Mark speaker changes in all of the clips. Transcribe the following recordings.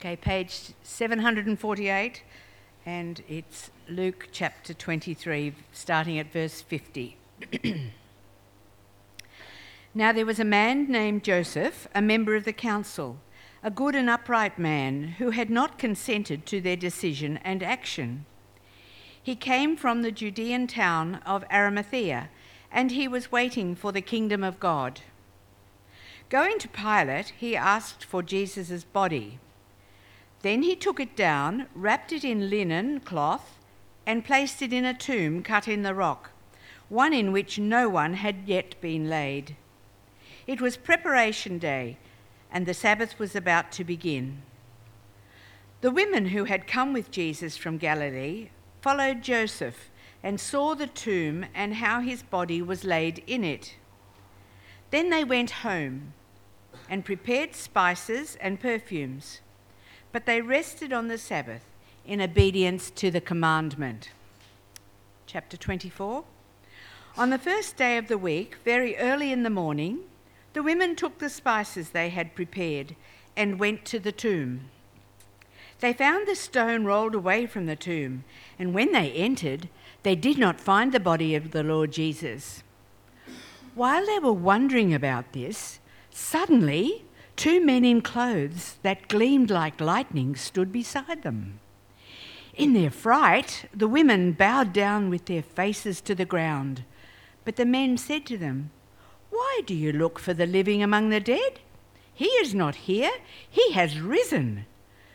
Speaker 1: Okay, page 748, and it's Luke chapter 23, starting at verse 50. now there was a man named Joseph, a member of the council, a good and upright man, who had not consented to their decision and action. He came from the Judean town of Arimathea, and he was waiting for the kingdom of God. Going to Pilate, he asked for Jesus' body. Then he took it down, wrapped it in linen cloth, and placed it in a tomb cut in the rock, one in which no one had yet been laid. It was preparation day, and the Sabbath was about to begin. The women who had come with Jesus from Galilee followed Joseph and saw the tomb and how his body was laid in it. Then they went home and prepared spices and perfumes. But they rested on the Sabbath in obedience to the commandment. Chapter 24. On the first day of the week, very early in the morning, the women took the spices they had prepared and went to the tomb. They found the stone rolled away from the tomb, and when they entered, they did not find the body of the Lord Jesus. While they were wondering about this, suddenly Two men in clothes that gleamed like lightning stood beside them. In their fright, the women bowed down with their faces to the ground. But the men said to them, Why do you look for the living among the dead? He is not here, he has risen.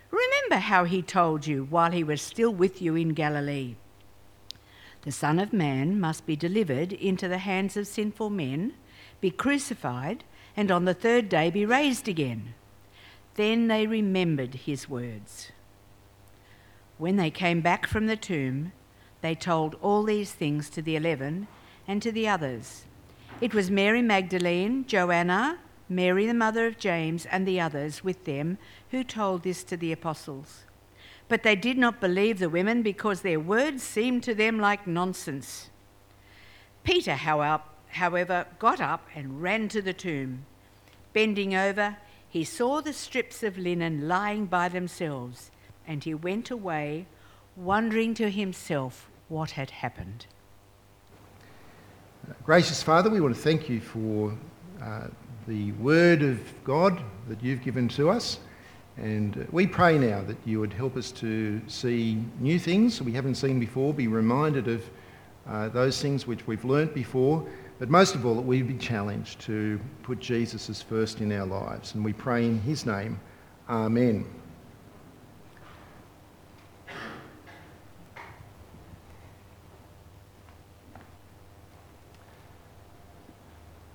Speaker 1: Remember how he told you while he was still with you in Galilee. The Son of Man must be delivered into the hands of sinful men, be crucified, and on the third day be raised again. Then they remembered his words. When they came back from the tomb, they told all these things to the eleven and to the others. It was Mary Magdalene, Joanna, Mary the mother of James, and the others with them who told this to the apostles. But they did not believe the women because their words seemed to them like nonsense. Peter, however, however, got up and ran to the tomb. Bending over, he saw the strips of linen lying by themselves, and he went away, wondering to himself what had happened.
Speaker 2: Uh, gracious Father, we want to thank you for uh, the word of God that you've given to us. And uh, we pray now that you would help us to see new things we haven't seen before, be reminded of uh, those things which we've learnt before, but most of all, that we be challenged to put Jesus as first in our lives. And we pray in his name, Amen.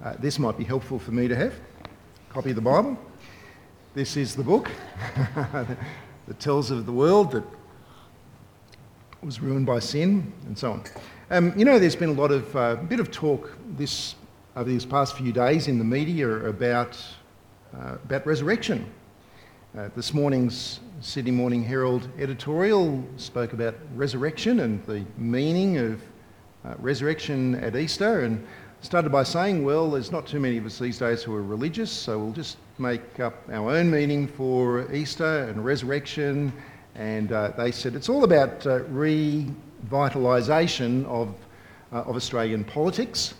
Speaker 2: Uh, this might be helpful for me to have. Copy of the Bible. This is the book that tells of the world that was ruined by sin and so on. Um, you know, there's been a lot of uh, bit of talk this over these past few days in the media about uh, about resurrection. Uh, this morning's Sydney Morning Herald editorial spoke about resurrection and the meaning of uh, resurrection at Easter, and started by saying, "Well, there's not too many of us these days who are religious, so we'll just make up our own meaning for Easter and resurrection." And uh, they said it's all about uh, re vitalisation of, uh, of Australian politics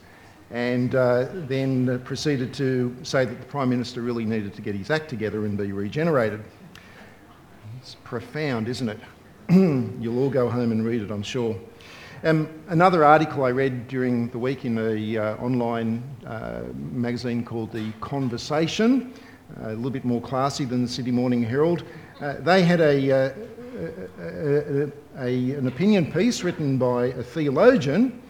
Speaker 2: and uh, then proceeded to say that the Prime Minister really needed to get his act together and be regenerated. It's profound, isn't it? You'll all go home and read it, I'm sure. Um, another article I read during the week in an uh, online uh, magazine called The Conversation, a little bit more classy than the City Morning Herald, uh, they had a uh, a, an opinion piece written by a theologian,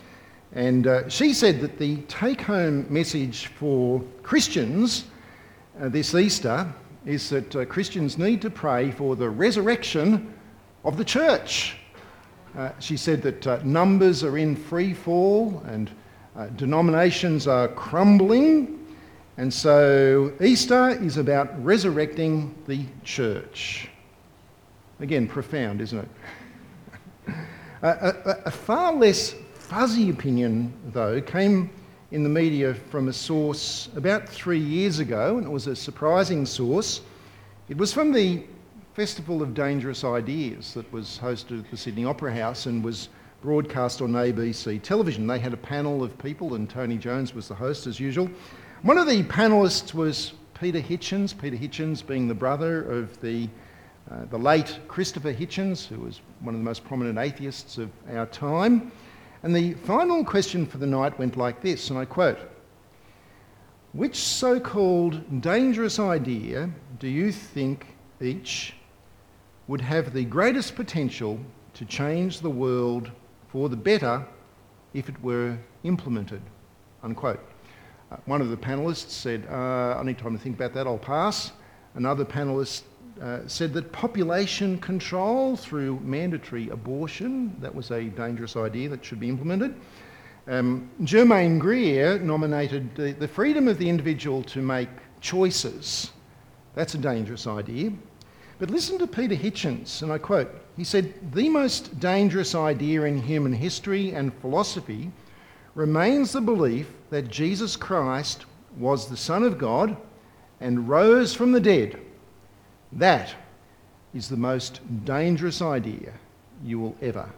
Speaker 2: and uh, she said that the take home message for Christians uh, this Easter is that uh, Christians need to pray for the resurrection of the church. Uh, she said that uh, numbers are in free fall and uh, denominations are crumbling, and so Easter is about resurrecting the church. Again, profound, isn't it? a, a, a far less fuzzy opinion, though, came in the media from a source about three years ago, and it was a surprising source. It was from the Festival of Dangerous Ideas that was hosted at the Sydney Opera House and was broadcast on ABC television. They had a panel of people, and Tony Jones was the host as usual. One of the panelists was Peter Hitchens, Peter Hitchens being the brother of the uh, the late Christopher Hitchens, who was one of the most prominent atheists of our time. And the final question for the night went like this, and I quote Which so called dangerous idea do you think each would have the greatest potential to change the world for the better if it were implemented? Unquote. Uh, one of the panelists said, uh, I need time to think about that, I'll pass. Another panelist uh, said that population control through mandatory abortion, that was a dangerous idea that should be implemented. Um, Germaine Greer nominated the, the freedom of the individual to make choices. That's a dangerous idea. But listen to Peter Hitchens, and I quote He said, The most dangerous idea in human history and philosophy remains the belief that Jesus Christ was the Son of God and rose from the dead that is the most dangerous idea you will ever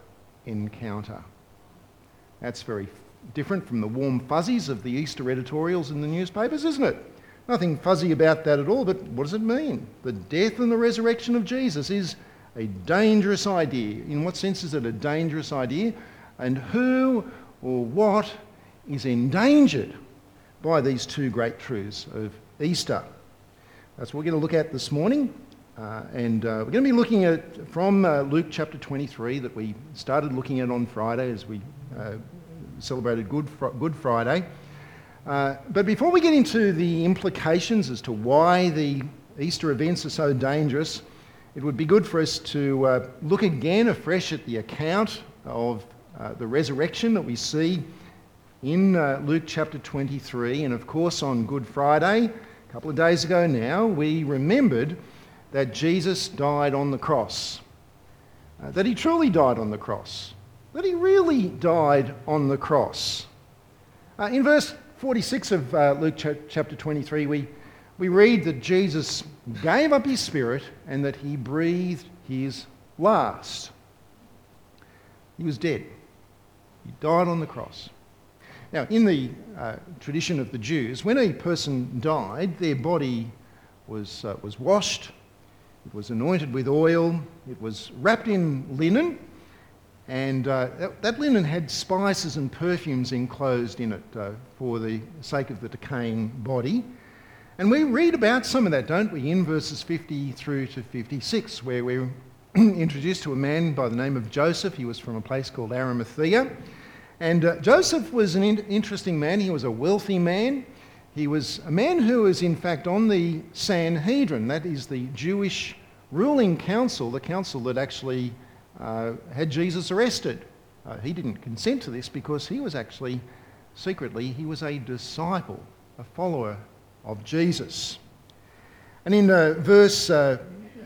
Speaker 2: encounter. That's very different from the warm fuzzies of the Easter editorials in the newspapers, isn't it? Nothing fuzzy about that at all, but what does it mean? The death and the resurrection of Jesus is a dangerous idea. In what sense is it a dangerous idea? And who or what is endangered by these two great truths of Easter? That's uh, what we're going to look at this morning. Uh, and uh, we're going to be looking at from uh, Luke chapter 23 that we started looking at on Friday as we uh, celebrated Good, Fr- Good Friday. Uh, but before we get into the implications as to why the Easter events are so dangerous, it would be good for us to look again afresh at the account of the resurrection that we see in Luke chapter 23, and of course on Good Friday a couple of days ago now, we remembered that Jesus died on the cross, uh, that he truly died on the cross, that he really died on the cross. Uh, in verse 46 of uh, Luke ch- chapter 23, we, we read that Jesus gave up his spirit and that he breathed his last. He was dead. He died on the cross. Now, in the uh, tradition of the Jews, when a person died, their body was, uh, was washed, it was anointed with oil, it was wrapped in linen, and uh, that, that, linen had spices and perfumes enclosed in it uh, for the sake of the decaying body. And we read about some of that, don't we, in verses 50 through to 56, where we're introduced to a man by the name of Joseph. He was from a place called Arimathea. And uh, Joseph was an in- interesting man. He was a wealthy man. He was a man who was, in fact, on the Sanhedrin, that is the Jewish ruling council, the council that actually uh, had Jesus arrested. Uh, he didn't consent to this because he was actually, secretly, he was a disciple, a follower of Jesus. And in uh, verse, uh,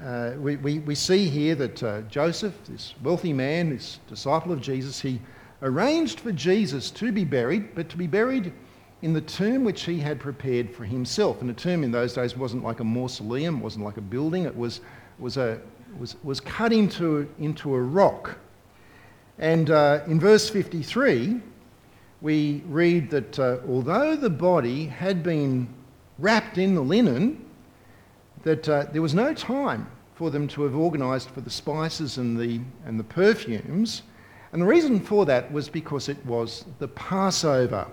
Speaker 2: uh, we, we, we, see here that uh, Joseph, this wealthy man, this disciple of Jesus, he arranged for Jesus to be buried, but to be buried in the tomb which he had prepared for himself. And a tomb in those days wasn't like a mausoleum, wasn't like a building, it was, was, a, was, was cut into, into a rock. And uh, in verse 53, we read that uh, although the body had been wrapped in the linen, that uh, there was no time for them to have organised for the spices and the, and the perfumes and the reason for that was because it was the Passover.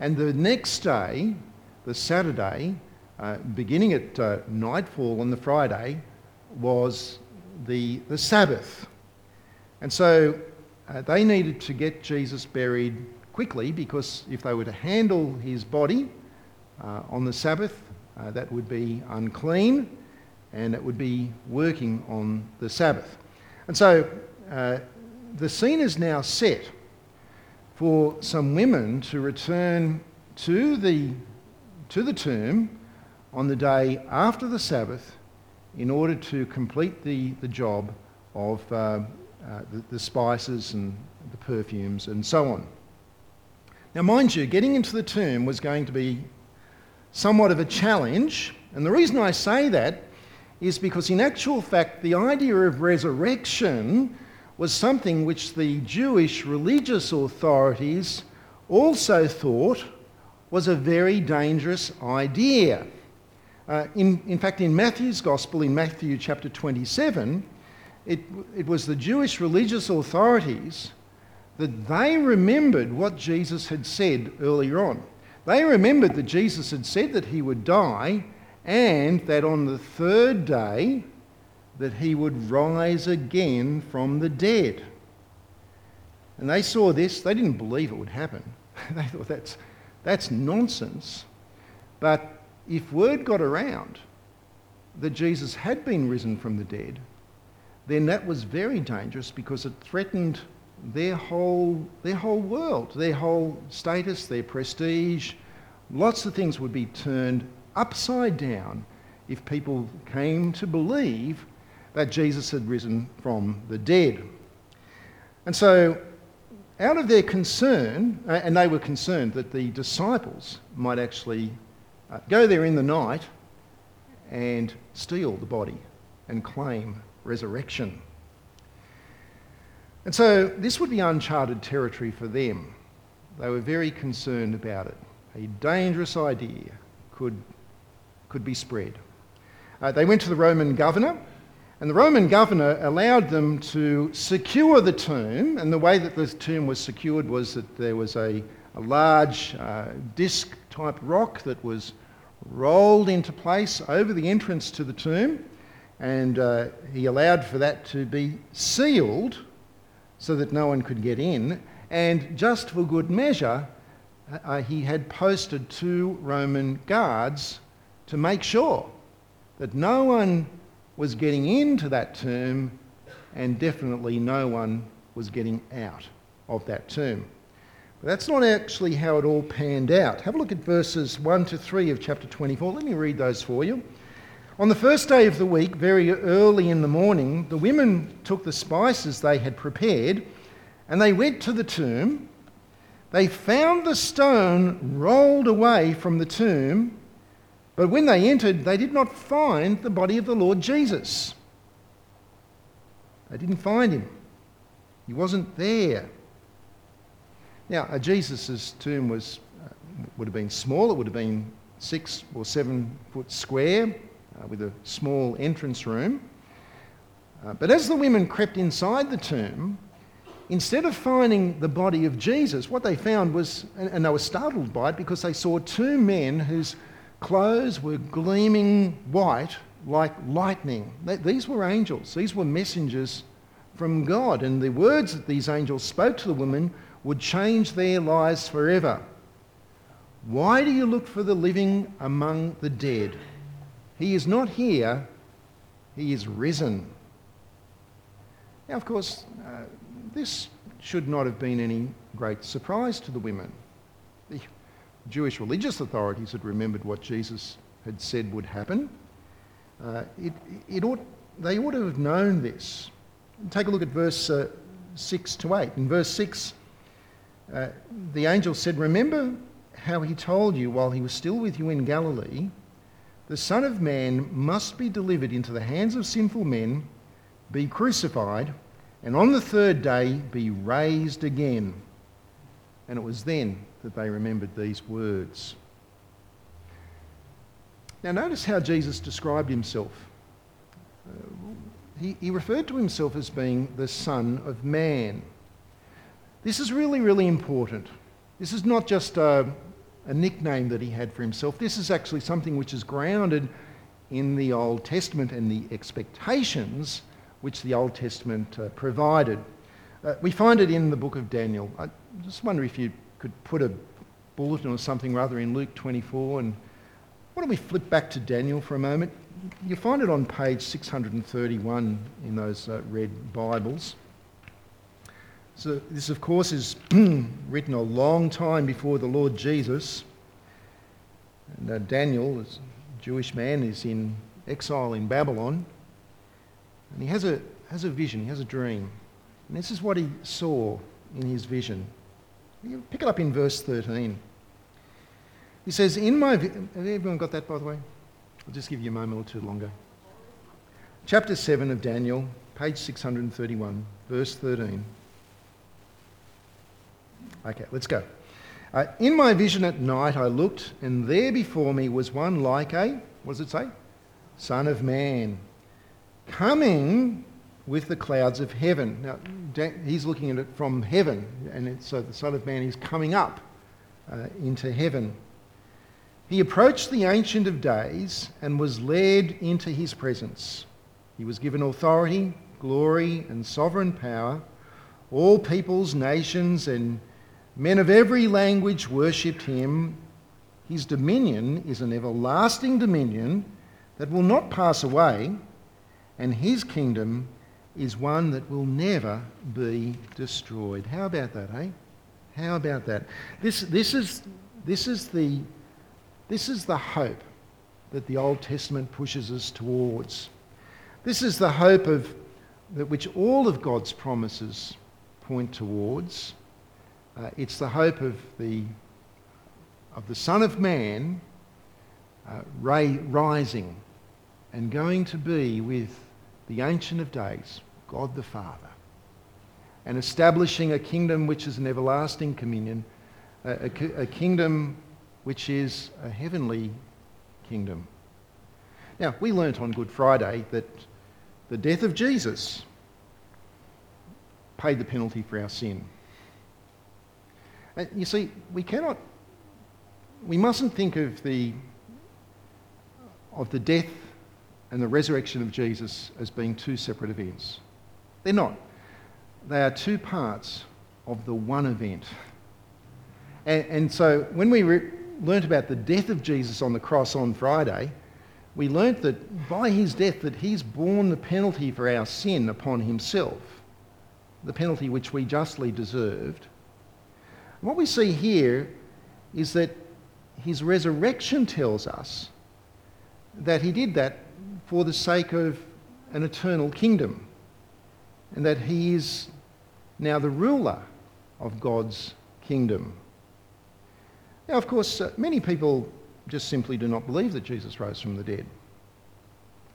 Speaker 2: And the next day, the Saturday, uh, beginning at uh, nightfall on the Friday, was the, the Sabbath. And so uh, they needed to get Jesus buried quickly because if they were to handle his body uh, on the Sabbath, uh, that would be unclean and it would be working on the Sabbath. And so uh, the scene is now set for some women to return to the, to the tomb on the day after the Sabbath in order to complete the, the job of uh, uh, the, the spices and the perfumes and so on. Now, mind you, getting into the tomb was going to be somewhat of a challenge. And the reason I say that is because, in actual fact, the idea of resurrection was something which the Jewish religious authorities also thought was a very dangerous idea. Uh, in, in fact, in Matthew's Gospel, in Matthew chapter 27, it, it was the Jewish religious authorities that they remembered what Jesus had said earlier on. They remembered that Jesus had said that he would die and that on the third day that he would rise again from the dead. And they saw this, they didn't believe it would happen. they thought that's, that's nonsense. But if word got around that Jesus had been risen from the dead, then that was very dangerous because it threatened their whole, their whole world, their whole status, their prestige. Lots of things would be turned upside down if people came to believe that Jesus had risen from the dead. And so, out of their concern, uh, and they were concerned that the disciples might actually uh, go there in the night and steal the body and claim resurrection. And so, this would be uncharted territory for them. They were very concerned about it. A dangerous idea could, could be spread. Uh, they went to the Roman governor, and the Roman governor allowed them to secure the tomb, and the way that the tomb was secured was that there was a, a large uh, disc type rock that was rolled into place over the entrance to the tomb, and uh, he allowed for that to be sealed so that no one could get in. And just for good measure, uh, he had posted two Roman guards to make sure that no one was getting into that tomb, and definitely no one was getting out of that tomb. But that's not actually how it all panned out. Have a look at verses 1 to 3 of chapter 24. Let me read those for you. On the first day of the week, very early in the morning, the women took the spices they had prepared and they went to the tomb. They found the stone rolled away from the tomb but when they entered, they did not find the body of the Lord Jesus. They didn't find him, he wasn't there. Now, Jesus' tomb was, uh, would have been small, it would have been six or seven foot square uh, with a small entrance room. Uh, but as the women crept inside the tomb, instead of finding the body of Jesus, what they found was, and, and they were startled by it because they saw two men whose clothes were gleaming white like lightning. These were angels, these were messengers from God, and the words that these angels spoke to the women would change their lives forever. Why do you look for the living among the dead? He is not here, he is risen. Now, of course, uh, this should not have been any great surprise to the women. Jewish religious authorities had remembered what Jesus had said would happen, uh, it, it ought, they ought to have known this. Take a look at verse uh, 6 to 8. In verse 6, uh, the angel said, Remember how he told you while he was still with you in Galilee, the Son of Man must be delivered into the hands of sinful men, be crucified, and on the third day be raised again. And it was then that they remembered these words. Now, notice how Jesus described himself. Uh, he, he referred to himself as being the Son of Man. This is really, really important. This is not just a, a nickname that he had for himself, this is actually something which is grounded in the Old Testament and the expectations which the Old Testament uh, provided. Uh, we find it in the book of Daniel. I just wonder if you could put a bulletin or something rather in Luke 24. And why don't we flip back to Daniel for a moment? You'll find it on page 631 in those uh, red Bibles. So, this, of course, is written a long time before the Lord Jesus. And uh, Daniel, as a Jewish man, is in exile in Babylon. And he has a, has a vision, he has a dream. And this is what he saw in his vision. You pick it up in verse 13. He says, In my. Have everyone got that, by the way? I'll just give you a moment or two longer. Chapter 7 of Daniel, page 631, verse 13. Okay, let's go. Uh, in my vision at night, I looked, and there before me was one like a, what does it say? Son of man, coming with the clouds of heaven. Now, he's looking at it from heaven, and so the Son of Man is coming up uh, into heaven. He approached the Ancient of Days and was led into his presence. He was given authority, glory, and sovereign power. All peoples, nations, and men of every language worshipped him. His dominion is an everlasting dominion that will not pass away, and his kingdom is one that will never be destroyed. How about that, eh? How about that? This, this, is, this, is, the, this is the hope that the Old Testament pushes us towards. This is the hope of that which all of God's promises point towards. Uh, it's the hope of the, of the Son of Man uh, rising and going to be with the Ancient of Days, God the Father, and establishing a kingdom which is an everlasting communion, a, a, a kingdom which is a heavenly kingdom. Now, we learnt on Good Friday that the death of Jesus paid the penalty for our sin. And you see, we cannot, we mustn't think of the, of the death and the resurrection of Jesus as being two separate events. They're not. They are two parts of the one event. And, and so when we re- learnt about the death of Jesus on the cross on Friday, we learnt that by his death that he's borne the penalty for our sin upon himself, the penalty which we justly deserved. What we see here is that his resurrection tells us that he did that for the sake of an eternal kingdom, and that he is now the ruler of God's kingdom. Now, of course, uh, many people just simply do not believe that Jesus rose from the dead.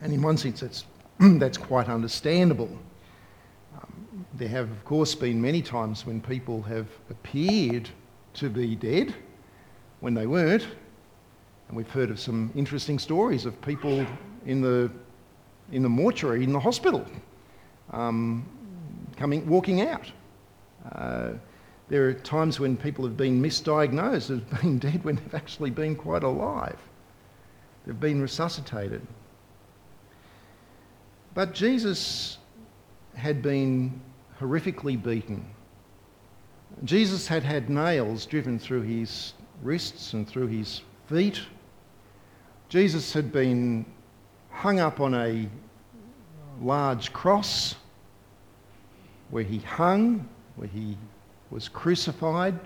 Speaker 2: And in one sense, that's, that's quite understandable. Um, there have, of course, been many times when people have appeared to be dead when they weren't. And we've heard of some interesting stories of people in the, in the mortuary, in the hospital, um, coming, walking out. Uh, there are times when people have been misdiagnosed as being dead when they've actually been quite alive. They've been resuscitated. But Jesus had been horrifically beaten. Jesus had had nails driven through his wrists and through his feet. Jesus had been hung up on a large cross where he hung, where he was crucified,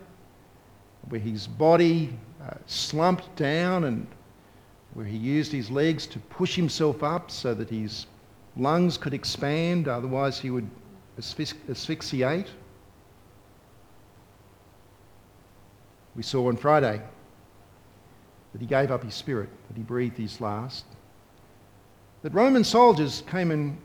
Speaker 2: where his body uh, slumped down and where he used his legs to push himself up so that his lungs could expand, otherwise, he would asphyx- asphyxiate. We saw on Friday that he gave up his spirit, that he breathed his last that Roman soldiers came and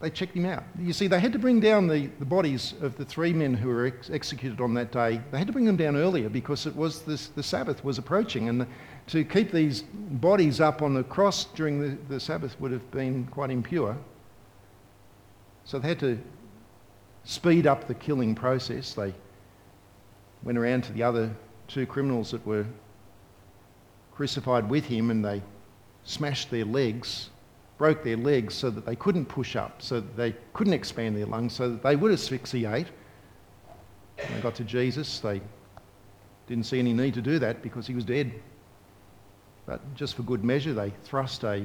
Speaker 2: they checked him out. You see, they had to bring down the, the bodies of the three men who were ex- executed on that day. They had to bring them down earlier because it was this, the Sabbath was approaching, and the, to keep these bodies up on the cross during the, the Sabbath would have been quite impure. So they had to speed up the killing process. They went around to the other two criminals that were crucified with him and they smashed their legs broke their legs so that they couldn't push up, so that they couldn't expand their lungs, so that they would asphyxiate. When they got to Jesus, they didn't see any need to do that because he was dead. But just for good measure, they thrust a,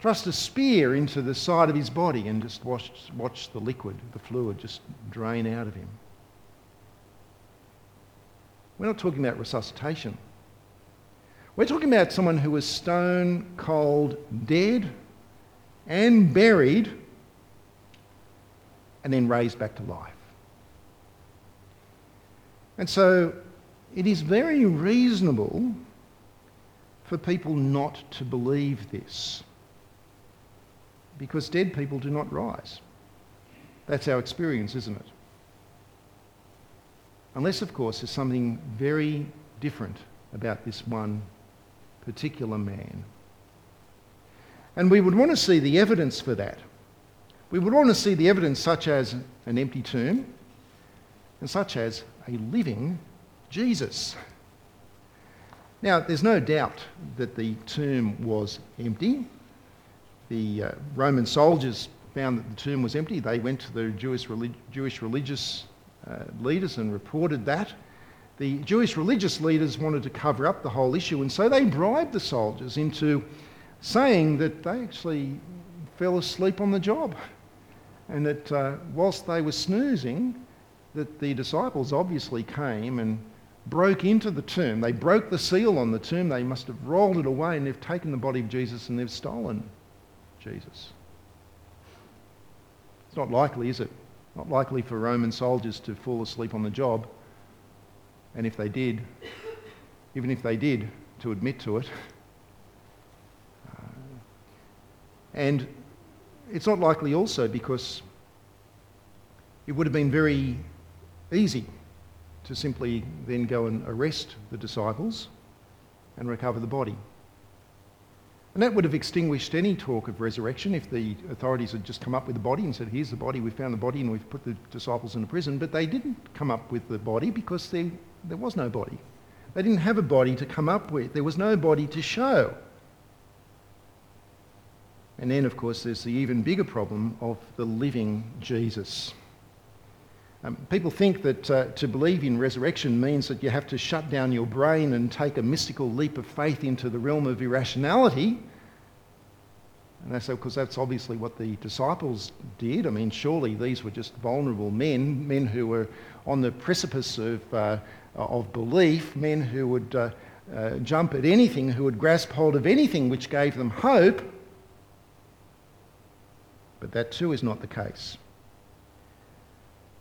Speaker 2: thrust a spear into the side of his body and just watched, watched the liquid, the fluid, just drain out of him. We're not talking about resuscitation. We're talking about someone who was stone cold dead and buried and then raised back to life. And so it is very reasonable for people not to believe this because dead people do not rise. That's our experience, isn't it? Unless, of course, there's something very different about this one particular man and we would want to see the evidence for that. We would want to see the evidence such as an empty tomb and such as a living Jesus. Now, there's no doubt that the tomb was empty. The uh, Roman soldiers found that the tomb was empty. They went to the Jewish, relig- Jewish religious uh, leaders and reported that. The Jewish religious leaders wanted to cover up the whole issue, and so they bribed the soldiers into saying that they actually fell asleep on the job and that uh, whilst they were snoozing, that the disciples obviously came and broke into the tomb. They broke the seal on the tomb. They must have rolled it away and they've taken the body of Jesus and they've stolen Jesus. It's not likely, is it? Not likely for Roman soldiers to fall asleep on the job. And if they did, even if they did, to admit to it. And it's not likely also because it would have been very easy to simply then go and arrest the disciples and recover the body. And that would have extinguished any talk of resurrection if the authorities had just come up with the body and said, Here's the body, we found the body, and we've put the disciples in prison. But they didn't come up with the body because there, there was no body. They didn't have a body to come up with, there was no body to show. And then, of course, there's the even bigger problem of the living Jesus. Um, people think that uh, to believe in resurrection means that you have to shut down your brain and take a mystical leap of faith into the realm of irrationality. And say, because that's obviously what the disciples did. I mean, surely these were just vulnerable men, men who were on the precipice of, uh, of belief, men who would uh, uh jump at anything, who would grasp hold of anything which gave them hope. But that too is not the case.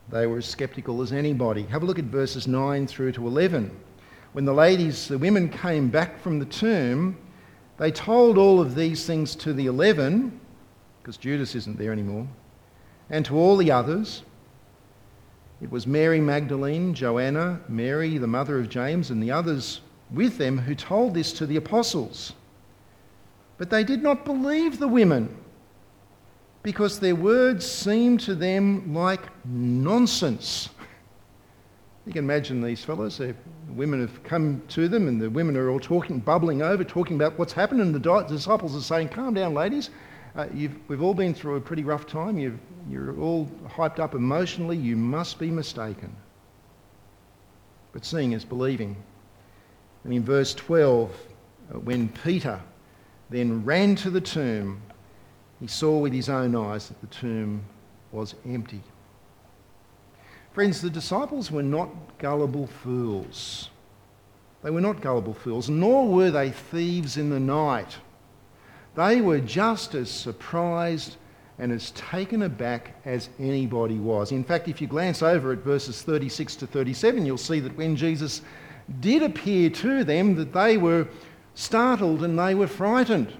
Speaker 2: They were as skeptical as anybody. Have a look at verses 9 through to 11. When the ladies, the women came back from the tomb, they told all of these things to the eleven, because Judas isn't there anymore, and to all the others. It was Mary Magdalene, Joanna, Mary, the mother of James, and the others with them who told this to the apostles. But they did not believe the women because their words seemed to them like nonsense. You can imagine these fellows. The women have come to them, and the women are all talking, bubbling over, talking about what's happened. And the disciples are saying, "Calm down, ladies. Uh, we've all been through a pretty rough time. You've, you're all hyped up emotionally. You must be mistaken." But seeing is believing. And in verse 12, uh, when Peter then ran to the tomb he saw with his own eyes that the tomb was empty. Friends, the disciples were not gullible fools. They were not gullible fools, nor were they thieves in the night. They were just as surprised and as taken aback as anybody was. In fact, if you glance over at verses 36 to 37, you'll see that when Jesus did appear to them, that they were startled and they were frightened.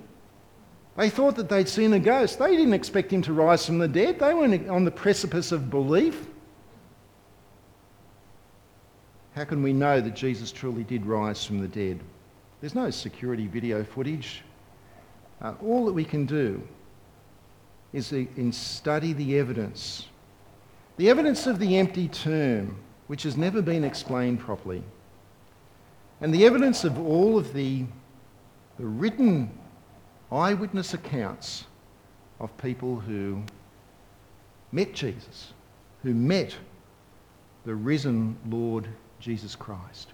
Speaker 2: They thought that they'd seen a ghost. They didn't expect him to rise from the dead. They weren't on the precipice of belief. How can we know that Jesus truly did rise from the dead? There's no security video footage. Uh, all that we can do is in study the evidence. The evidence of the empty tomb, which has never been explained properly. And the evidence of all of the, the written eyewitness accounts of people who met Jesus, who met the risen Lord Jesus Christ.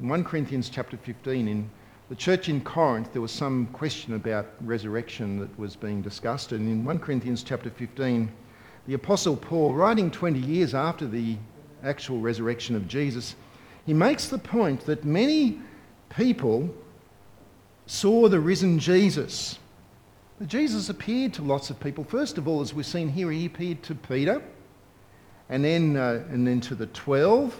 Speaker 2: In 1 Corinthians chapter 15, in the church in Corinth, there was some question about resurrection that was being discussed. And in 1 Corinthians chapter 15, the Apostle Paul, writing 20 years after the actual resurrection of Jesus, he makes the point that many people saw the risen Jesus. Jesus appeared to lots of people. First of all, as we've seen here, he appeared to Peter and then, uh, and then to the 12.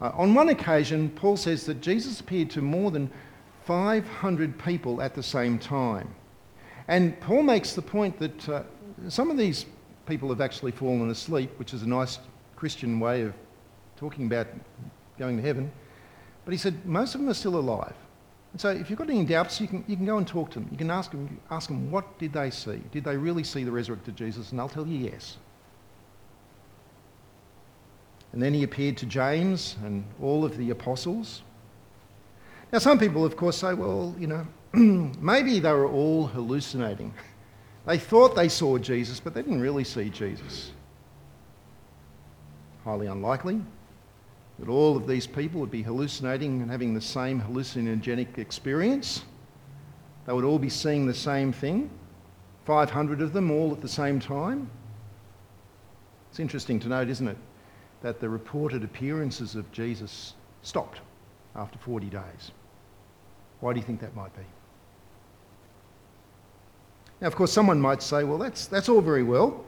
Speaker 2: Uh, on one occasion, Paul says that Jesus appeared to more than 500 people at the same time. And Paul makes the point that uh, some of these people have actually fallen asleep, which is a nice Christian way of talking about going to heaven. But he said most of them are still alive. And so if you've got any doubts, you can, you can go and talk to them. You can ask them, ask them, what did they see? Did they really see the resurrected Jesus? And they'll tell you yes. And then he appeared to James and all of the apostles. Now, some people, of course, say, well, you know, maybe they were all hallucinating. They thought they saw Jesus, but they didn't really see Jesus. Highly unlikely that all of these people would be hallucinating and having the same hallucinogenic experience. They would all be seeing the same thing, 500 of them all at the same time. It's interesting to note, isn't it, that the reported appearances of Jesus stopped after 40 days. Why do you think that might be? Now, of course, someone might say, well, that's, that's all very well,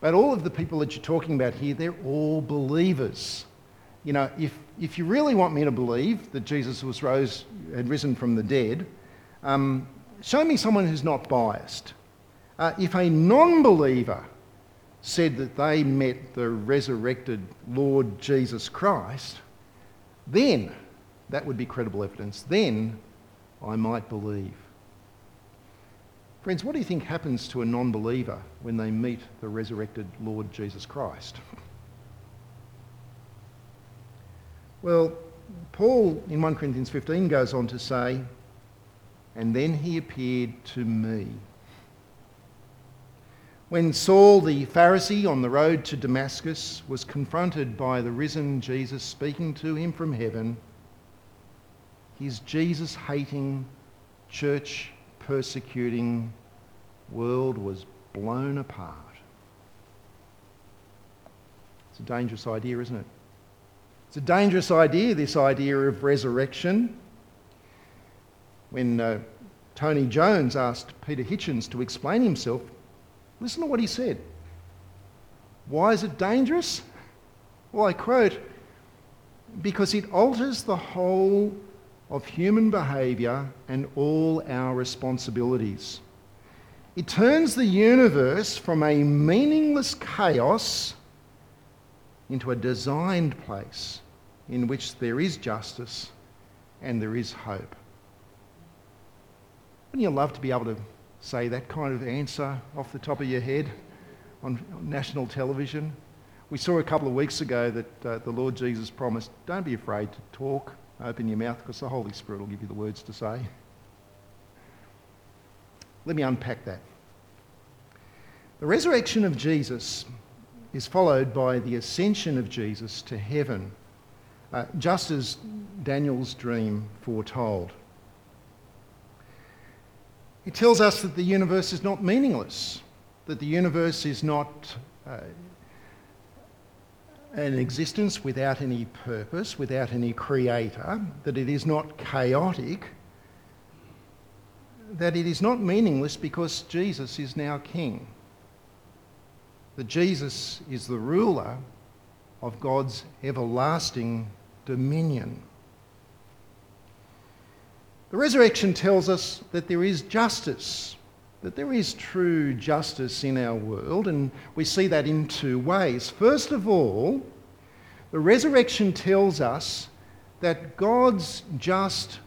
Speaker 2: but all of the people that you're talking about here, they're all believers you know, if, if you really want me to believe that Jesus was rose, had risen from the dead, um, show me someone who's not biased. Uh, if a non believer said that they met the resurrected Lord Jesus Christ, then that would be credible evidence. Then I might believe. Friends, what do you think happens to a non believer when they meet the resurrected Lord Jesus Christ? Well, Paul in 1 Corinthians 15 goes on to say, And then he appeared to me. When Saul the Pharisee on the road to Damascus was confronted by the risen Jesus speaking to him from heaven, his Jesus hating, church persecuting world was blown apart. It's a dangerous idea, isn't it? It's a dangerous idea, this idea of resurrection. When uh, Tony Jones asked Peter Hitchens to explain himself, listen to what he said. Why is it dangerous? Well, I quote, because it alters the whole of human behaviour and all our responsibilities. It turns the universe from a meaningless chaos into a designed place in which there is justice and there is hope. Wouldn't you love to be able to say that kind of answer off the top of your head on national television? We saw a couple of weeks ago that uh, the Lord Jesus promised, don't be afraid to talk, open your mouth, because the Holy Spirit will give you the words to say. Let me unpack that. The resurrection of Jesus is followed by the ascension of Jesus to heaven, uh, just as Daniel's dream foretold. It tells us that the universe is not meaningless, that the universe is not uh, an existence without any purpose, without any creator, that it is not chaotic, that it is not meaningless because Jesus is now king that Jesus is the ruler of God's everlasting dominion. The resurrection tells us that there is justice, that there is true justice in our world, and we see that in two ways. First of all, the resurrection tells us that God's just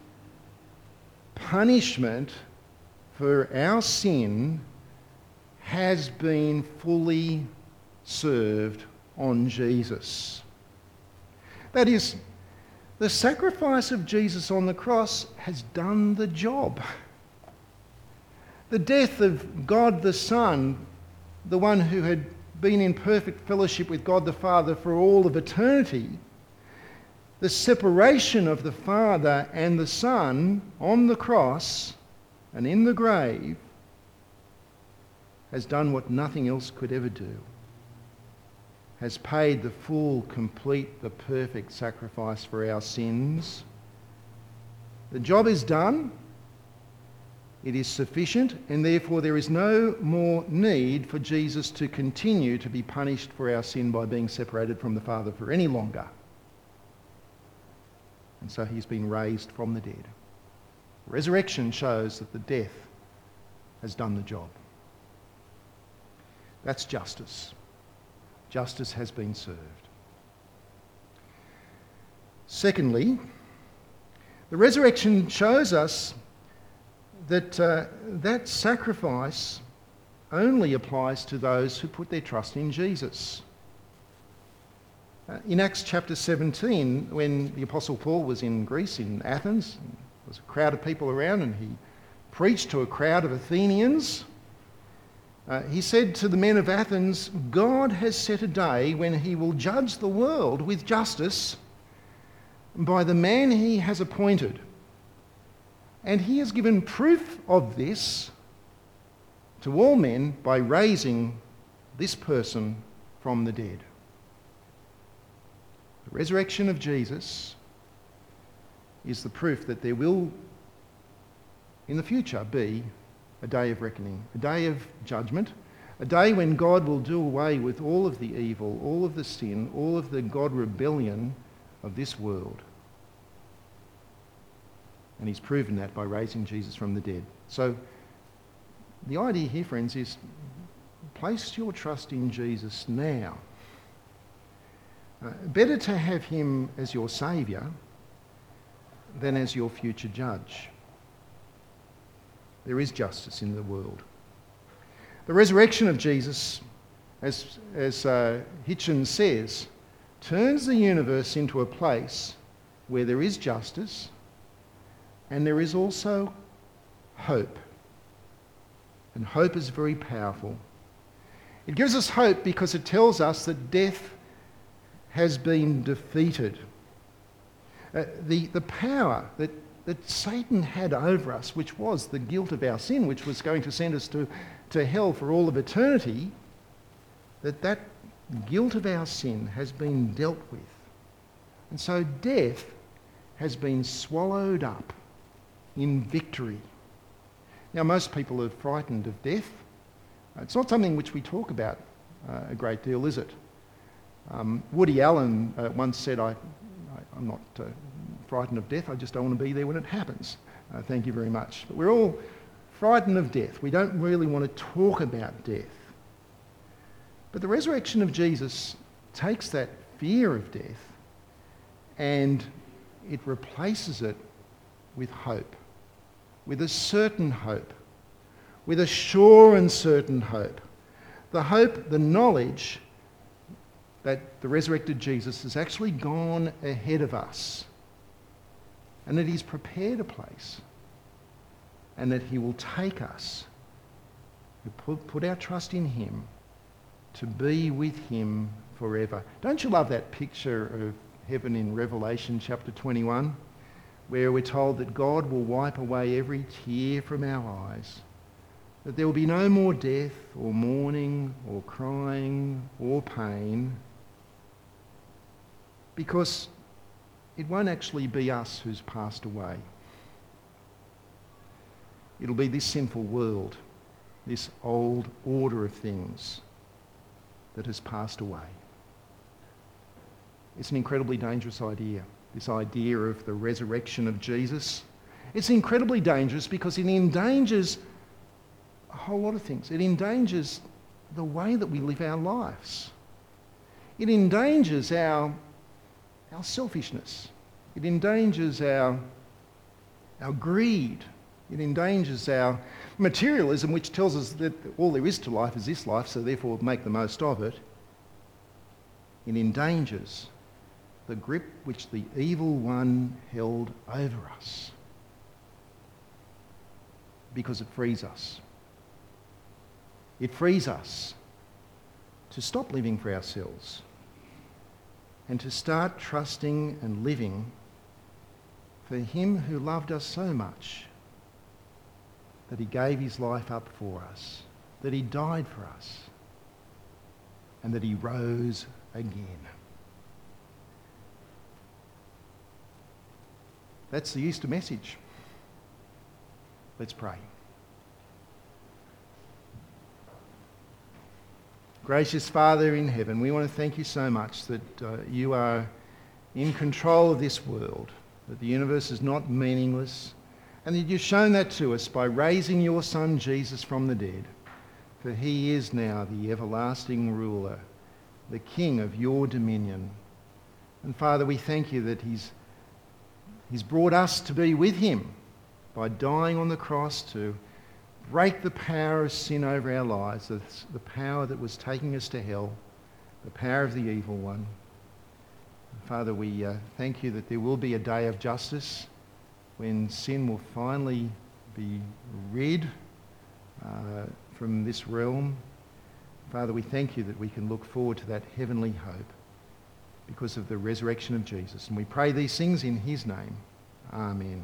Speaker 2: punishment for our sin has been fully served on Jesus. That is, the sacrifice of Jesus on the cross has done the job. The death of God the Son, the one who had been in perfect fellowship with God the Father for all of eternity, the separation of the Father and the Son on the cross and in the grave has done what nothing else could ever do, has paid the full, complete, the perfect sacrifice for our sins. The job is done. It is sufficient, and therefore there is no more need for Jesus to continue to be punished for our sin by being separated from the Father for any longer. And so he's been raised from the dead. Resurrection shows that the death has done the job. That's justice. Justice has been served. Secondly, the resurrection shows us that uh, that sacrifice only applies to those who put their trust in Jesus. Uh, in Acts chapter 17, when the Apostle Paul was in Greece, in Athens, there was a crowd of people around and he preached to a crowd of Athenians uh, he said to the men of Athens, God has set a day when he will judge the world with justice by the man he has appointed. And he has given proof of this to all men by raising this person from the dead. The resurrection of Jesus is the proof that there will, in the future, be a day of reckoning, a day of judgment, a day when God will do away with all of the evil, all of the sin, all of the God rebellion of this world. And he's proven that by raising Jesus from the dead. So the idea here, friends, is place your trust in Jesus now. Uh, better to have him as your saviour than as your future judge. There is justice in the world. The resurrection of Jesus, as, as uh, Hitchens says, turns the universe into a place where there is justice and there is also hope. And hope is very powerful. It gives us hope because it tells us that death has been defeated. Uh, the, the power that that Satan had over us, which was the guilt of our sin, which was going to send us to, to hell for all of eternity, that that guilt of our sin has been dealt with. And so death has been swallowed up in victory. Now, most people are frightened of death. It's not something which we talk about uh, a great deal, is it? Um, Woody Allen uh, once said, I, I, am not uh, frightened of death. I just don't want to be there when it happens. Uh, thank you very much. But we're all frightened of death. We don't really want to talk about death. But the resurrection of Jesus takes that fear of death and it replaces it with hope, with a certain hope, with a sure and certain hope. The hope, the knowledge that the resurrected Jesus has actually gone ahead of us and that He's prepared a place and that He will take us who put, put our trust in Him to be with Him forever. Don't you love that picture of heaven in Revelation chapter 21? Where we're told that God will wipe away every tear from our eyes, that there will be no more death or mourning or crying or pain, because it won't actually be us who's passed away. It'll be this sinful world, this old order of things that has passed away. It's an incredibly dangerous idea, this idea of the resurrection of Jesus. It's incredibly dangerous because it endangers a whole lot of things. It endangers the way that we live our lives. It endangers our our selfishness. It endangers our, our greed. It endangers our materialism, which tells us that all there is to life is this life, so therefore make the most of it. It endangers the grip which the evil one held over us because it frees us. It frees us to stop living for ourselves and to start trusting and living for Him who loved us so much that He gave His life up for us, that He died for us, and that He rose again. That's the Easter message. Let's pray. Gracious Father in heaven, we want to thank you so much that uh, you are in control of this world, that the universe is not meaningless, and that you've shown that to us by raising your Son Jesus from the dead. For he is now the everlasting ruler, the King of your dominion. And Father, we thank you that he's, he's brought us to be with him by dying on the cross to break the power of sin over our lives, the power that was taking us to hell, the power of the evil one. Father, we uh, thank you that there will be a day of justice when sin will finally be rid uh, from this realm. Father, we thank you that we can look forward to that heavenly hope because of the resurrection of Jesus. And we pray these things in his name. Amen.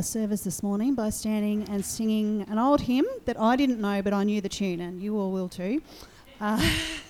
Speaker 3: our service this morning by standing and singing an old hymn that I didn't know, but I knew the tune, and you all will too. Uh,